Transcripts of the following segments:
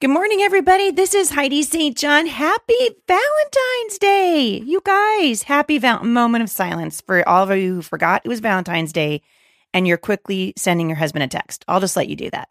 Good morning, everybody. This is Heidi St. John. Happy Valentine's Day. You guys, happy val- moment of silence for all of you who forgot it was Valentine's Day and you're quickly sending your husband a text. I'll just let you do that.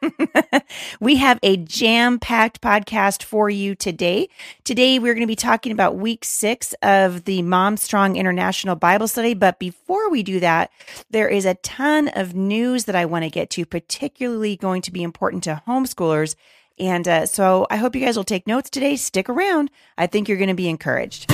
we have a jam packed podcast for you today. Today, we're going to be talking about week six of the Mom Strong International Bible Study. But before we do that, there is a ton of news that I want to get to, particularly going to be important to homeschoolers. And uh, so I hope you guys will take notes today. Stick around. I think you're going to be encouraged.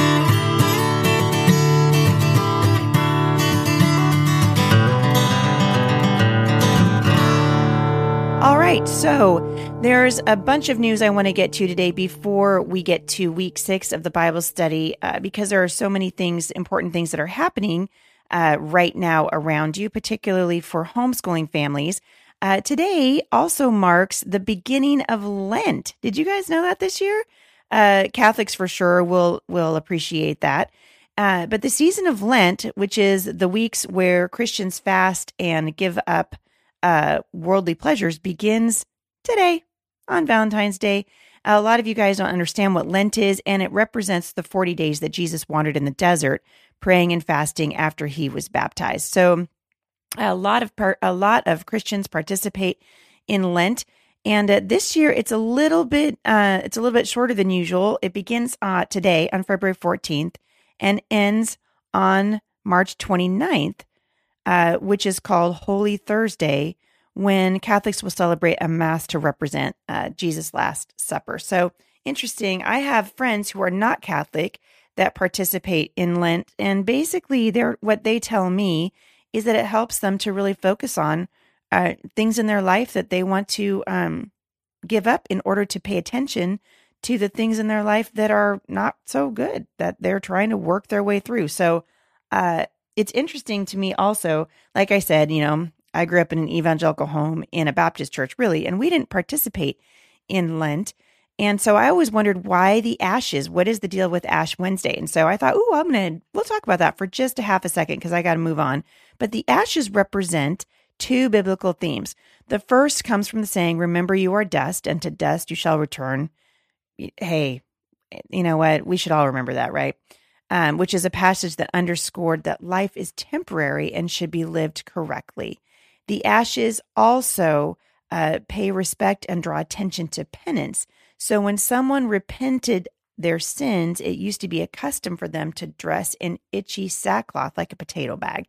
All right, so there's a bunch of news I want to get to today before we get to week six of the Bible study, uh, because there are so many things, important things that are happening uh, right now around you, particularly for homeschooling families. Uh, today also marks the beginning of Lent. Did you guys know that this year? Uh, Catholics for sure will will appreciate that. Uh, but the season of Lent, which is the weeks where Christians fast and give up uh, worldly pleasures begins today on Valentine's Day. A lot of you guys don't understand what Lent is, and it represents the 40 days that Jesus wandered in the desert, praying and fasting after he was baptized. So, a lot of par- a lot of Christians participate in Lent, and uh, this year it's a little bit uh, it's a little bit shorter than usual. It begins uh, today on February 14th and ends on March 29th uh, which is called Holy Thursday, when Catholics will celebrate a Mass to represent uh, Jesus' Last Supper. So interesting. I have friends who are not Catholic that participate in Lent, and basically, they're what they tell me is that it helps them to really focus on uh, things in their life that they want to um, give up in order to pay attention to the things in their life that are not so good that they're trying to work their way through. So, uh, it's interesting to me also, like I said, you know, I grew up in an evangelical home in a Baptist church, really, and we didn't participate in Lent. And so I always wondered why the ashes? What is the deal with Ash Wednesday? And so I thought, oh, I'm going to, we'll talk about that for just a half a second because I got to move on. But the ashes represent two biblical themes. The first comes from the saying, remember you are dust and to dust you shall return. Hey, eh, you know what? We should all remember that, right? Um, which is a passage that underscored that life is temporary and should be lived correctly. The ashes also uh, pay respect and draw attention to penance. So when someone repented their sins, it used to be a custom for them to dress in itchy sackcloth like a potato bag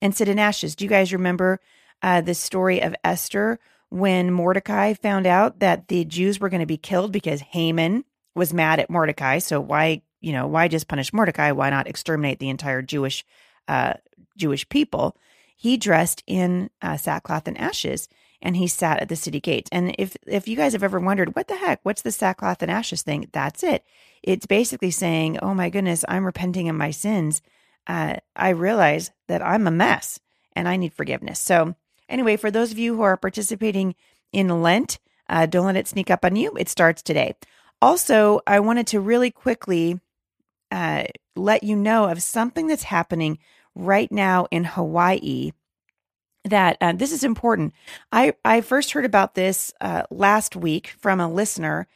and sit in ashes. Do you guys remember uh, the story of Esther when Mordecai found out that the Jews were going to be killed because Haman was mad at Mordecai? So why you know, why just punish Mordecai? Why not exterminate the entire Jewish uh, Jewish people? He dressed in uh, sackcloth and ashes, and he sat at the city gates. And if if you guys have ever wondered what the heck, what's the sackcloth and ashes thing? That's it. It's basically saying, "Oh my goodness, I'm repenting of my sins. Uh, I realize that I'm a mess, and I need forgiveness." So, anyway, for those of you who are participating in Lent, uh, don't let it sneak up on you. It starts today. Also, I wanted to really quickly uh, let you know of something that's happening right now in Hawaii. That uh, this is important. I I first heard about this uh, last week from a listener,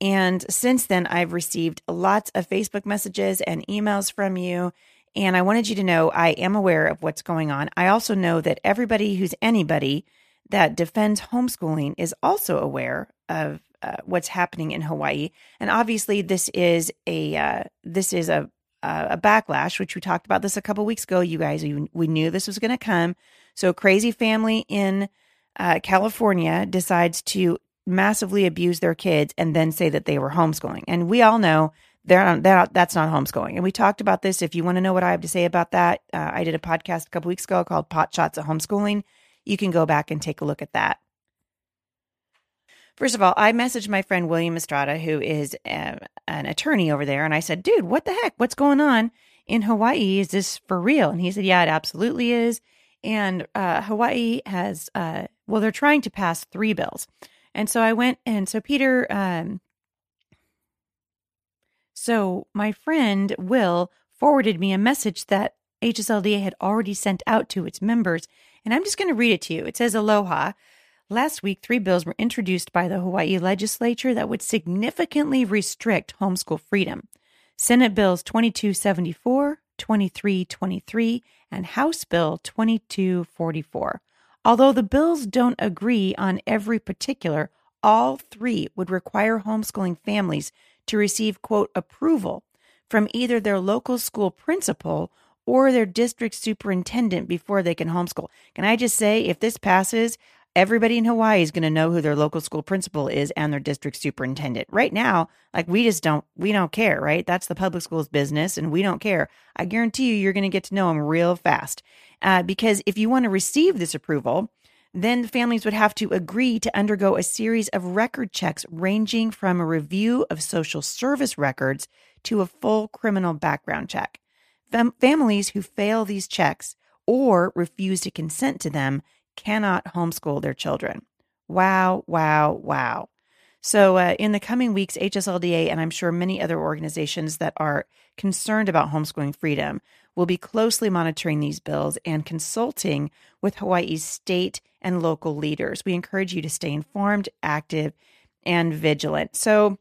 and since then I've received lots of Facebook messages and emails from you. And I wanted you to know I am aware of what's going on. I also know that everybody who's anybody that defends homeschooling is also aware of uh, what's happening in Hawaii. And obviously, this is a uh, this is a a backlash, which we talked about this a couple weeks ago. You guys, we knew this was going to come. So, crazy family in uh, California decides to massively abuse their kids and then say that they were homeschooling. And we all know they're not, they're not, that's not homeschooling. And we talked about this. If you want to know what I have to say about that, uh, I did a podcast a couple weeks ago called Pot Shots at Homeschooling. You can go back and take a look at that. First of all, I messaged my friend William Estrada, who is uh, an attorney over there, and I said, dude, what the heck? What's going on in Hawaii? Is this for real? And he said, yeah, it absolutely is. And uh, Hawaii has, uh, well, they're trying to pass three bills. And so I went, and so Peter, um, so my friend Will forwarded me a message that HSLDA had already sent out to its members. And I'm just going to read it to you. It says, Aloha. Last week, three bills were introduced by the Hawaii legislature that would significantly restrict homeschool freedom. Senate Bills 2274, 2323, and House Bill 2244. Although the bills don't agree on every particular, all three would require homeschooling families to receive, quote, approval from either their local school principal or their district superintendent before they can homeschool. Can I just say, if this passes, everybody in Hawaii is going to know who their local school principal is and their district superintendent. Right now, like we just don't we don't care, right? That's the public school's business and we don't care. I guarantee you you're going to get to know them real fast. Uh, because if you want to receive this approval, then families would have to agree to undergo a series of record checks ranging from a review of social service records to a full criminal background check. Fam- families who fail these checks or refuse to consent to them cannot homeschool their children. Wow, wow, wow. So, uh, in the coming weeks, HSLDA and I'm sure many other organizations that are concerned about homeschooling freedom will be closely monitoring these bills and consulting with Hawaii's state and local leaders. We encourage you to stay informed, active, and vigilant. So,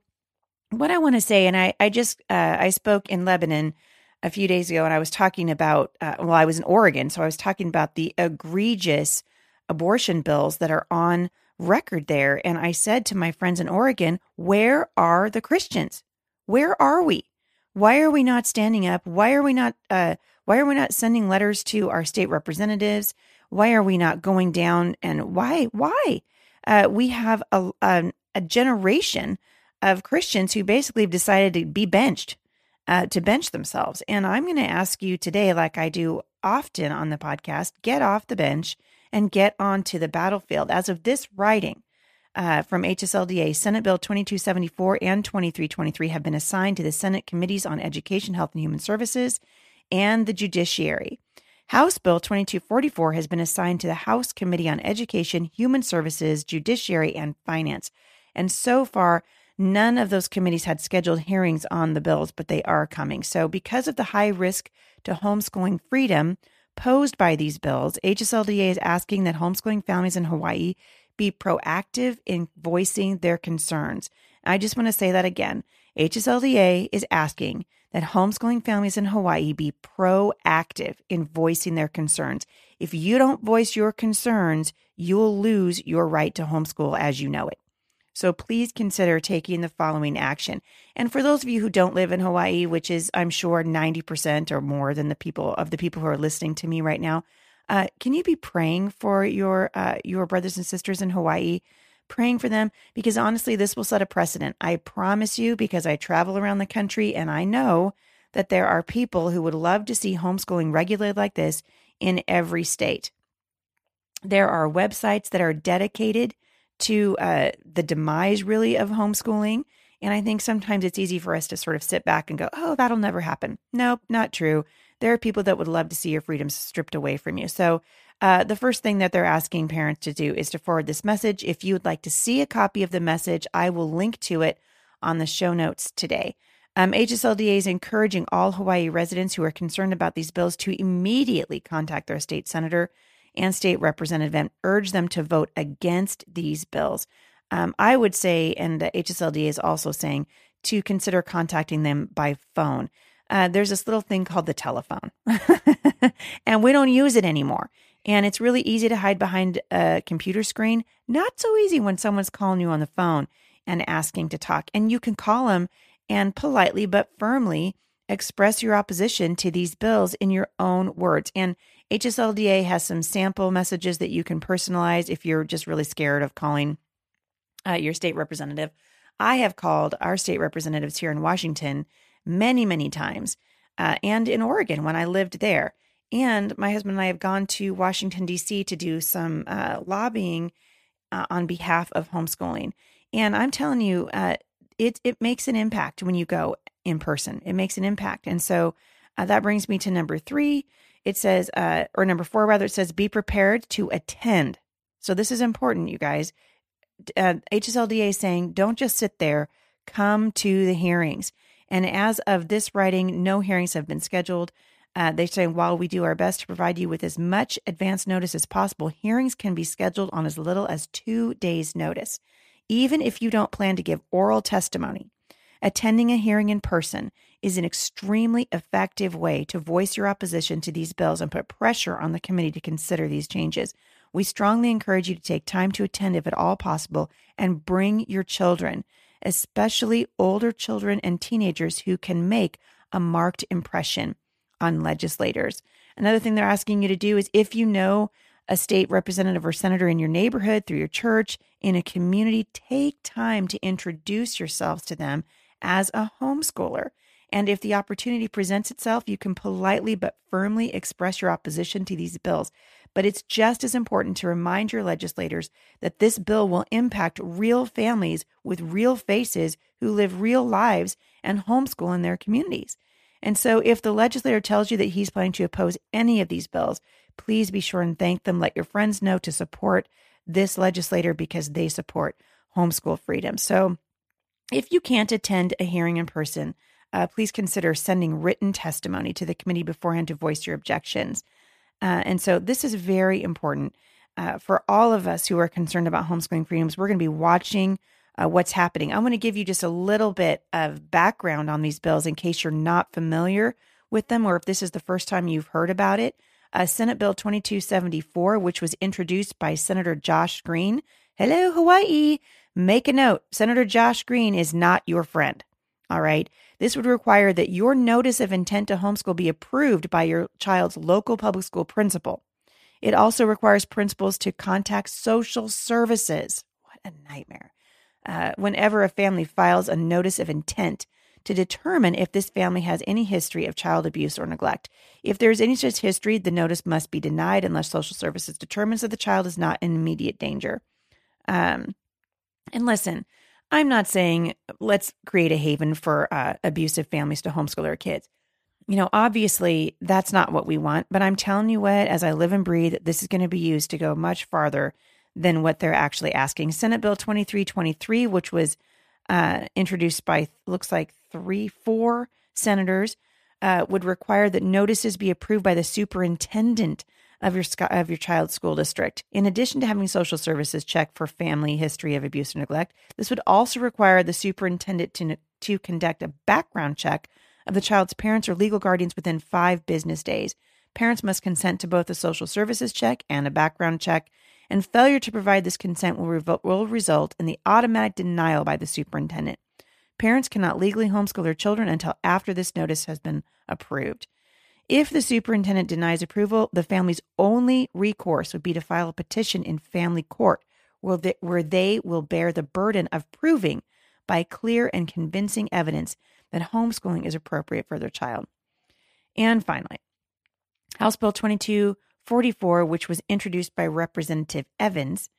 what I want to say, and I, I just uh, I spoke in Lebanon a few days ago, and I was talking about uh, well, I was in Oregon, so I was talking about the egregious abortion bills that are on record there. And I said to my friends in Oregon, where are the Christians? Where are we? Why are we not standing up? Why are we not uh, why are we not sending letters to our state representatives? Why are we not going down and why why? Uh, we have a, a, a generation of Christians who basically have decided to be benched, uh, to bench themselves. And I'm going to ask you today, like I do often on the podcast, get off the bench and get onto the battlefield. As of this writing uh, from HSLDA, Senate Bill 2274 and 2323 have been assigned to the Senate Committees on Education, Health, and Human Services and the Judiciary. House Bill 2244 has been assigned to the House Committee on Education, Human Services, Judiciary, and Finance. And so far, none of those committees had scheduled hearings on the bills, but they are coming. So, because of the high risk to homeschooling freedom, posed by these bills, HSLDA is asking that homeschooling families in Hawaii be proactive in voicing their concerns. I just want to say that again. HSLDA is asking that homeschooling families in Hawaii be proactive in voicing their concerns. If you don't voice your concerns, you'll lose your right to homeschool as you know it. So please consider taking the following action. And for those of you who don't live in Hawaii, which is, I'm sure, 90% or more than the people of the people who are listening to me right now, uh, can you be praying for your uh, your brothers and sisters in Hawaii? Praying for them because honestly, this will set a precedent. I promise you, because I travel around the country and I know that there are people who would love to see homeschooling regulated like this in every state. There are websites that are dedicated to uh, the demise, really, of homeschooling. And I think sometimes it's easy for us to sort of sit back and go, oh, that'll never happen. Nope, not true. There are people that would love to see your freedoms stripped away from you. So, uh, the first thing that they're asking parents to do is to forward this message. If you would like to see a copy of the message, I will link to it on the show notes today. Um, HSLDA is encouraging all Hawaii residents who are concerned about these bills to immediately contact their state senator and state representative and urge them to vote against these bills. Um, I would say, and the HSLD is also saying, to consider contacting them by phone. Uh, there's this little thing called the telephone, and we don't use it anymore. And it's really easy to hide behind a computer screen. Not so easy when someone's calling you on the phone and asking to talk. And you can call them and politely but firmly express your opposition to these bills in your own words. And HSLDA has some sample messages that you can personalize if you're just really scared of calling uh, your state representative. I have called our state representatives here in Washington many, many times, uh, and in Oregon when I lived there. And my husband and I have gone to Washington, D.C. to do some uh, lobbying uh, on behalf of homeschooling. And I'm telling you, uh, it, it makes an impact when you go in person. It makes an impact. And so uh, that brings me to number three it says, uh, or number four, rather, it says, be prepared to attend. So this is important, you guys. Uh, HSLDA is saying, don't just sit there, come to the hearings. And as of this writing, no hearings have been scheduled. Uh, they say while we do our best to provide you with as much advance notice as possible, hearings can be scheduled on as little as two days' notice. Even if you don't plan to give oral testimony, attending a hearing in person is an extremely effective way to voice your opposition to these bills and put pressure on the committee to consider these changes. We strongly encourage you to take time to attend if at all possible and bring your children, especially older children and teenagers who can make a marked impression on legislators. Another thing they're asking you to do is if you know a state representative or senator in your neighborhood, through your church, in a community, take time to introduce yourselves to them as a homeschooler. And if the opportunity presents itself, you can politely but firmly express your opposition to these bills. But it's just as important to remind your legislators that this bill will impact real families with real faces who live real lives and homeschool in their communities. And so, if the legislator tells you that he's planning to oppose any of these bills, please be sure and thank them. Let your friends know to support this legislator because they support homeschool freedom. So, if you can't attend a hearing in person, uh, please consider sending written testimony to the committee beforehand to voice your objections. Uh, and so, this is very important uh, for all of us who are concerned about homeschooling freedoms. We're going to be watching uh, what's happening. I want to give you just a little bit of background on these bills in case you're not familiar with them or if this is the first time you've heard about it. Uh, Senate Bill 2274, which was introduced by Senator Josh Green. Hello, Hawaii. Make a note Senator Josh Green is not your friend. All right. This would require that your notice of intent to homeschool be approved by your child's local public school principal. It also requires principals to contact social services. What a nightmare uh, whenever a family files a notice of intent to determine if this family has any history of child abuse or neglect. If there is any such history, the notice must be denied unless social services determines that the child is not in immediate danger. Um, and listen, I'm not saying let's create a haven for uh, abusive families to homeschool their kids. You know, obviously that's not what we want, but I'm telling you what, as I live and breathe, this is going to be used to go much farther than what they're actually asking. Senate Bill 2323, which was uh, introduced by looks like three, four senators, uh, would require that notices be approved by the superintendent of your of your child's school district. In addition to having social services check for family history of abuse or neglect, this would also require the superintendent to to conduct a background check of the child's parents or legal guardians within five business days. Parents must consent to both a social services check and a background check and failure to provide this consent will, revo- will result in the automatic denial by the superintendent. Parents cannot legally homeschool their children until after this notice has been approved. If the superintendent denies approval, the family's only recourse would be to file a petition in family court where they, will bear the burden of proving by clear and convincing evidence that homeschooling is appropriate for their child. And finally, House Bill 2244, which was introduced by Representative Evans,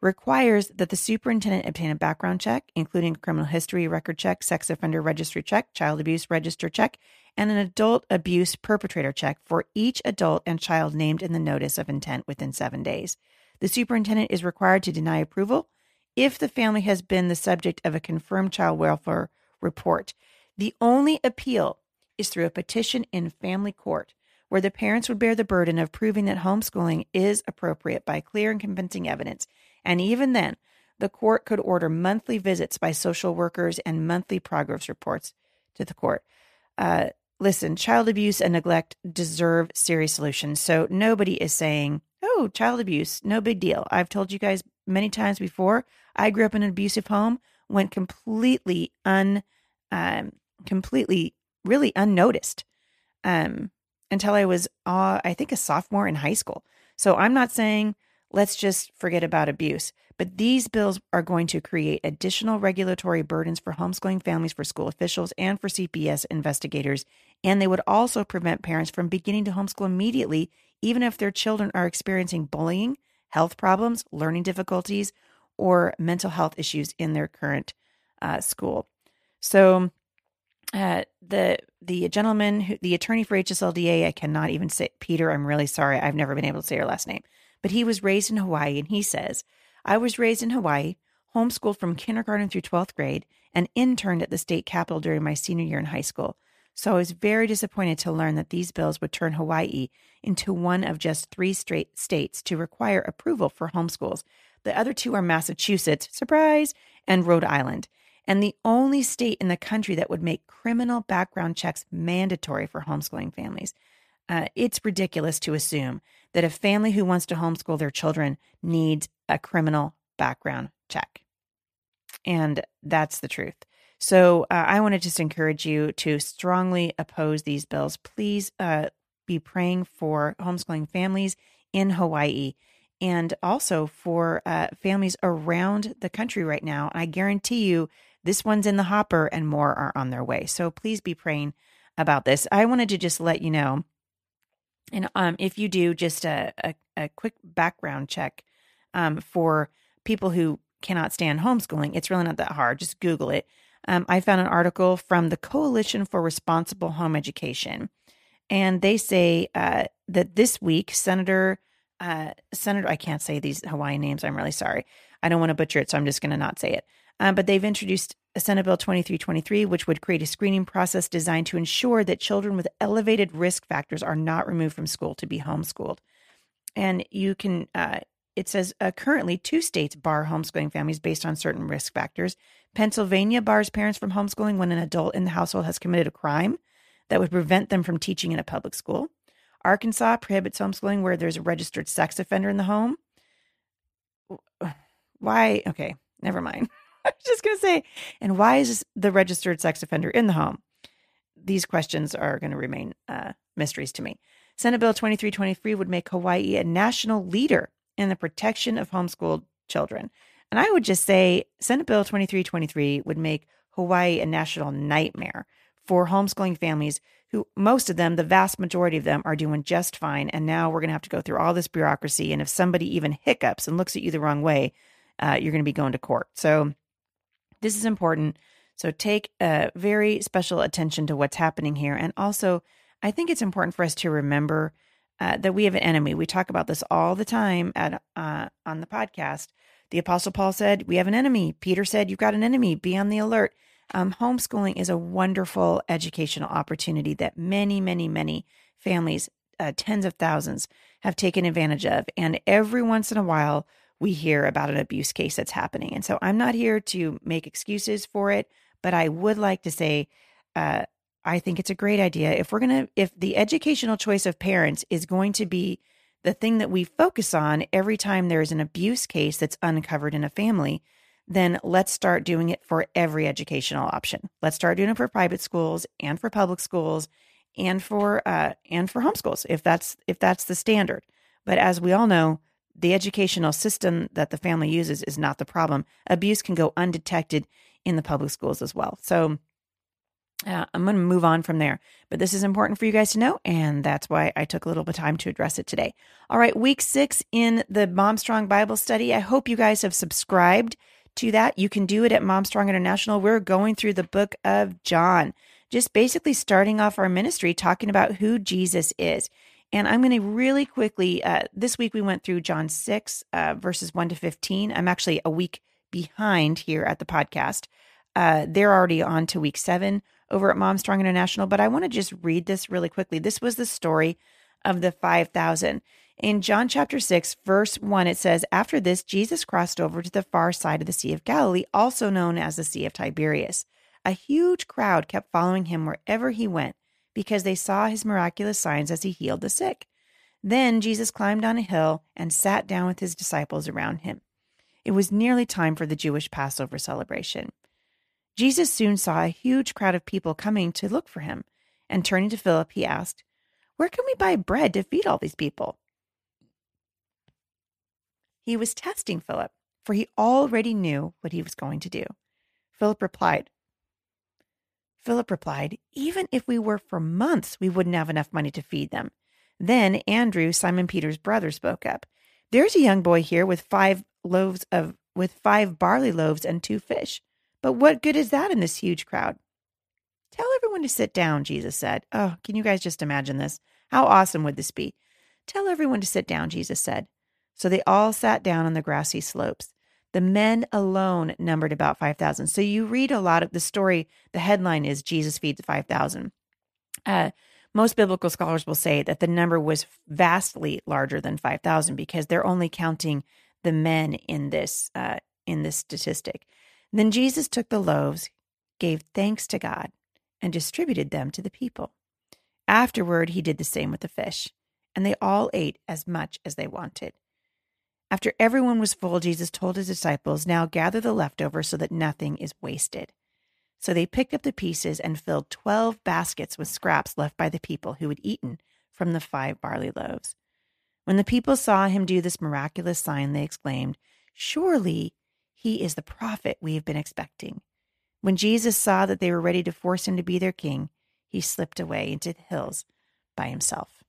requires that the superintendent obtain a background check, including criminal history record check, sex offender registry check, child abuse register check, and an adult abuse perpetrator check for each adult and child named in the notice of intent within seven days. The superintendent is required to deny approval if the family has been the subject of a confirmed child welfare report. The only appeal is through a petition in family court where the parents would bear the burden of proving that homeschooling is appropriate by clear and convincing evidence. And even then, the court could order monthly visits by social workers and monthly progress reports to the court. Uh, listen, child abuse and neglect deserve serious solutions. So nobody is saying, oh, child abuse, no big deal. I've told you guys many times before, I grew up in an abusive home, went completely un, um, completely, really unnoticed. Um, until I was, uh, I think, a sophomore in high school. So I'm not saying let's just forget about abuse, but these bills are going to create additional regulatory burdens for homeschooling families, for school officials, and for CPS investigators. And they would also prevent parents from beginning to homeschool immediately, even if their children are experiencing bullying, health problems, learning difficulties, or mental health issues in their current uh, school. So uh, the the gentleman who the attorney for HSLDA, I cannot even say Peter. I'm really sorry. I've never been able to say her last name, but he was raised in Hawaii, and he says, "I was raised in Hawaii, homeschooled from kindergarten through 12th grade, and interned at the state capitol during my senior year in high school. So I was very disappointed to learn that these bills would turn Hawaii into one of just three straight states to require approval for homeschools. The other two are Massachusetts, surprise, and Rhode Island. And the only state in the country that would make criminal background checks mandatory for homeschooling families. Uh, it's ridiculous to assume that a family who wants to homeschool their children needs a criminal background check. And that's the truth. So uh, I want to just encourage you to strongly oppose these bills. Please uh, be praying for homeschooling families in Hawaii and also for uh, families around the country right now. I guarantee you this one's in the hopper and more are on their way. So please be praying about this. I wanted to just let you know. And um, if you do just a, a, a quick background check um, for people who cannot stand homeschooling, it's really not that hard. Just Google it um, I found an article from the Coalition for Responsible Home Education, and they say uh, that this week, Senator uh, Senator, I can't say these Hawaiian names. I'm really sorry. I don't want to butcher it, so I'm just going to not say it. Um, but they've introduced a Senate Bill 2323, which would create a screening process designed to ensure that children with elevated risk factors are not removed from school to be homeschooled. And you can, uh, it says uh, currently two states bar homeschooling families based on certain risk factors. Pennsylvania bars parents from homeschooling when an adult in the household has committed a crime that would prevent them from teaching in a public school. Arkansas prohibits homeschooling where there's a registered sex offender in the home. Why? Okay, never mind. I was just going to say, and why is the registered sex offender in the home? These questions are going to remain uh, mysteries to me. Senate Bill 2323 would make Hawaii a national leader in the protection of homeschooled children. And I would just say Senate Bill 2323 would make Hawaii a national nightmare for homeschooling families who, most of them, the vast majority of them, are doing just fine. And now we're going to have to go through all this bureaucracy. And if somebody even hiccups and looks at you the wrong way, uh, you're going to be going to court. So this is important. So take a very special attention to what's happening here. And also, I think it's important for us to remember uh, that we have an enemy. We talk about this all the time at uh, on the podcast. The Apostle Paul said, "We have an enemy." Peter said, "You've got an enemy. Be on the alert." Um, homeschooling is a wonderful educational opportunity that many, many, many families, uh, tens of thousands, have taken advantage of. And every once in a while, we hear about an abuse case that's happening. And so I'm not here to make excuses for it, but I would like to say uh, I think it's a great idea. If we're going to, if the educational choice of parents is going to be the thing that we focus on every time there is an abuse case that's uncovered in a family, then let's start doing it for every educational option. Let's start doing it for private schools and for public schools and for uh, and for homeschools if that's if that's the standard. But as we all know, the educational system that the family uses is not the problem. Abuse can go undetected in the public schools as well. So uh, I'm going to move on from there, but this is important for you guys to know, and that's why I took a little bit of time to address it today. All right, week six in the Mom Strong Bible study. I hope you guys have subscribed to that. You can do it at Mom Strong International. We're going through the book of John, just basically starting off our ministry talking about who Jesus is. And I'm going to really quickly, uh, this week we went through John 6, uh, verses 1 to 15. I'm actually a week behind here at the podcast. Uh, they're already on to week seven over at Mom Strong International, but I want to just read this really quickly. This was the story of the 5,000. In John chapter 6, verse 1, it says, After this, Jesus crossed over to the far side of the Sea of Galilee, also known as the Sea of Tiberias. A huge crowd kept following him wherever he went because they saw his miraculous signs as he healed the sick. Then Jesus climbed on a hill and sat down with his disciples around him. It was nearly time for the Jewish Passover celebration. Jesus soon saw a huge crowd of people coming to look for him, and turning to Philip, he asked, Where can we buy bread to feed all these people? He was testing Philip, for he already knew what he was going to do. Philip replied, Philip replied, Even if we were for months, we wouldn't have enough money to feed them. Then Andrew, Simon Peter's brother, spoke up. There's a young boy here with five loaves of with five barley loaves and two fish. But what good is that in this huge crowd? Tell everyone to sit down, Jesus said. Oh, can you guys just imagine this? How awesome would this be? Tell everyone to sit down, Jesus said. So they all sat down on the grassy slopes. The men alone numbered about 5,000. So you read a lot of the story. The headline is Jesus feeds 5,000. Uh, most biblical scholars will say that the number was vastly larger than 5,000 because they're only counting the men in this uh, in this statistic. Then Jesus took the loaves, gave thanks to God, and distributed them to the people. Afterward, he did the same with the fish, and they all ate as much as they wanted. After everyone was full, Jesus told his disciples, Now gather the leftovers so that nothing is wasted. So they picked up the pieces and filled twelve baskets with scraps left by the people who had eaten from the five barley loaves. When the people saw him do this miraculous sign, they exclaimed, Surely he is the prophet we have been expecting. When Jesus saw that they were ready to force him to be their king, he slipped away into the hills by himself.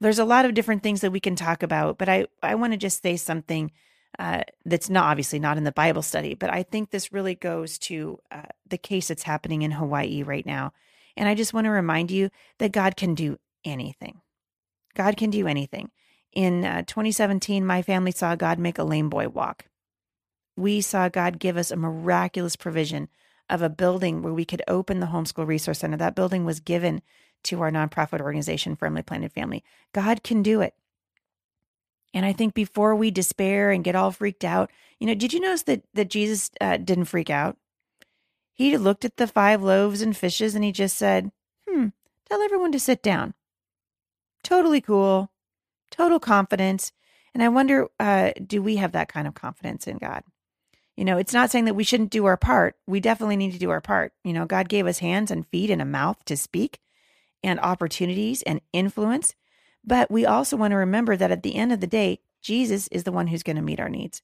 There's a lot of different things that we can talk about, but I, I want to just say something uh, that's not obviously not in the Bible study, but I think this really goes to uh, the case that's happening in Hawaii right now. And I just want to remind you that God can do anything. God can do anything. In uh, 2017, my family saw God make a lame boy walk. We saw God give us a miraculous provision of a building where we could open the homeschool resource center. That building was given to our nonprofit organization, Firmly Planted Family. God can do it. And I think before we despair and get all freaked out, you know, did you notice that that Jesus uh, didn't freak out? He looked at the five loaves and fishes and he just said, "Hmm, tell everyone to sit down." Totally cool, total confidence. And I wonder, uh, do we have that kind of confidence in God? You know, it's not saying that we shouldn't do our part. We definitely need to do our part. You know, God gave us hands and feet and a mouth to speak and opportunities and influence. But we also want to remember that at the end of the day, Jesus is the one who's going to meet our needs.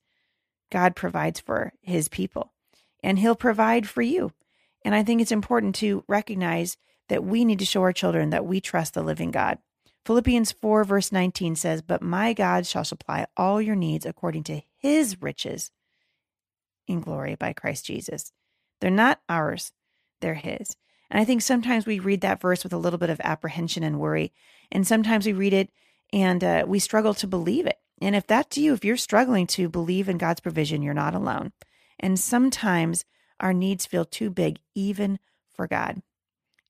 God provides for his people, and he'll provide for you. And I think it's important to recognize that we need to show our children that we trust the living God. Philippians 4, verse 19 says, But my God shall supply all your needs according to his riches in glory by Christ Jesus. They're not ours, they're his. And I think sometimes we read that verse with a little bit of apprehension and worry. And sometimes we read it and uh, we struggle to believe it. And if that's you, if you're struggling to believe in God's provision, you're not alone. And sometimes our needs feel too big, even for God.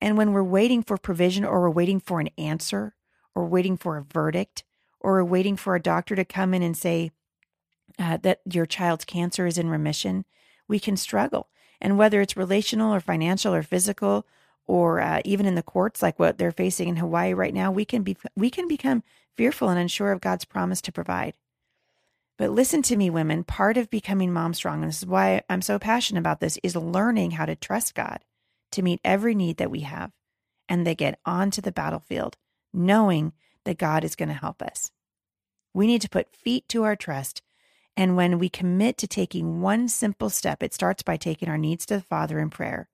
And when we're waiting for provision or we're waiting for an answer or waiting for a verdict or we're waiting for a doctor to come in and say uh, that your child's cancer is in remission, we can struggle. And whether it's relational or financial or physical or uh, even in the courts like what they're facing in Hawaii right now, we can be we can become fearful and unsure of God's promise to provide. But listen to me, women. Part of becoming mom strong, and this is why I'm so passionate about this, is learning how to trust God to meet every need that we have and they get onto the battlefield knowing that God is going to help us. We need to put feet to our trust. And when we commit to taking one simple step, it starts by taking our needs to the Father in prayer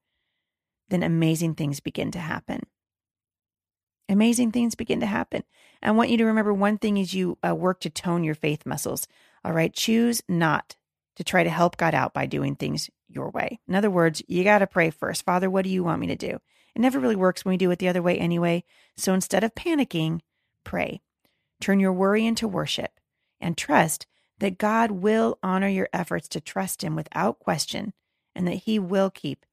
then amazing things begin to happen. Amazing things begin to happen. I want you to remember one thing as you uh, work to tone your faith muscles. All right, choose not to try to help God out by doing things your way. In other words, you got to pray first. Father, what do you want me to do? It never really works when we do it the other way anyway. So instead of panicking, pray. Turn your worry into worship and trust that God will honor your efforts to trust Him without question and that He will keep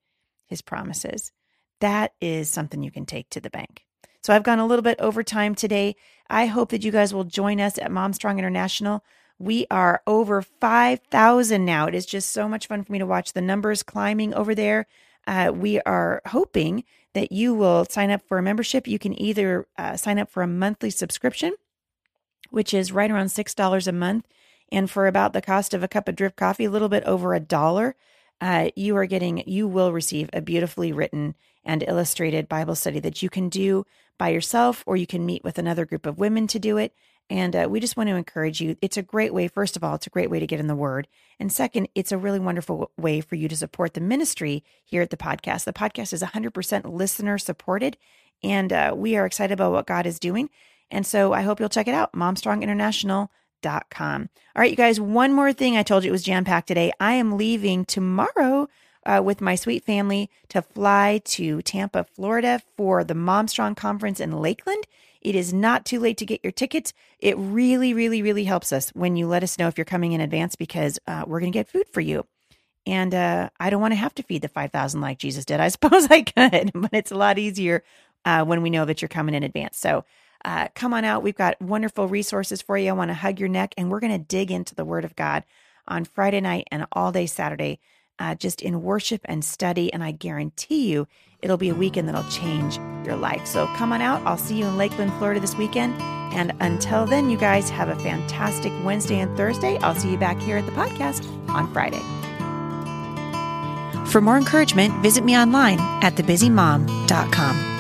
his promises. That is something you can take to the bank. So I've gone a little bit over time today. I hope that you guys will join us at Momstrong International. We are over 5,000 now. It is just so much fun for me to watch the numbers climbing over there. Uh, we are hoping that you will sign up for a membership. You can either uh, sign up for a monthly subscription, which is right around $6 a month. And for about the cost of a cup of drip coffee, a little bit over a dollar, uh, you are getting, you will receive a beautifully written and illustrated Bible study that you can do by yourself or you can meet with another group of women to do it. And uh, we just want to encourage you. It's a great way, first of all, it's a great way to get in the Word. And second, it's a really wonderful way for you to support the ministry here at the podcast. The podcast is 100% listener supported, and uh, we are excited about what God is doing. And so I hope you'll check it out, Momstrong International com. All right, you guys, one more thing. I told you it was jam packed today. I am leaving tomorrow uh, with my sweet family to fly to Tampa, Florida for the Mom Strong Conference in Lakeland. It is not too late to get your tickets. It really, really, really helps us when you let us know if you're coming in advance because uh, we're going to get food for you. And uh, I don't want to have to feed the 5,000 like Jesus did. I suppose I could, but it's a lot easier uh, when we know that you're coming in advance. So uh, come on out. We've got wonderful resources for you. I want to hug your neck, and we're going to dig into the Word of God on Friday night and all day Saturday, uh, just in worship and study. And I guarantee you, it'll be a weekend that'll change your life. So come on out. I'll see you in Lakeland, Florida this weekend. And until then, you guys have a fantastic Wednesday and Thursday. I'll see you back here at the podcast on Friday. For more encouragement, visit me online at thebusymom.com.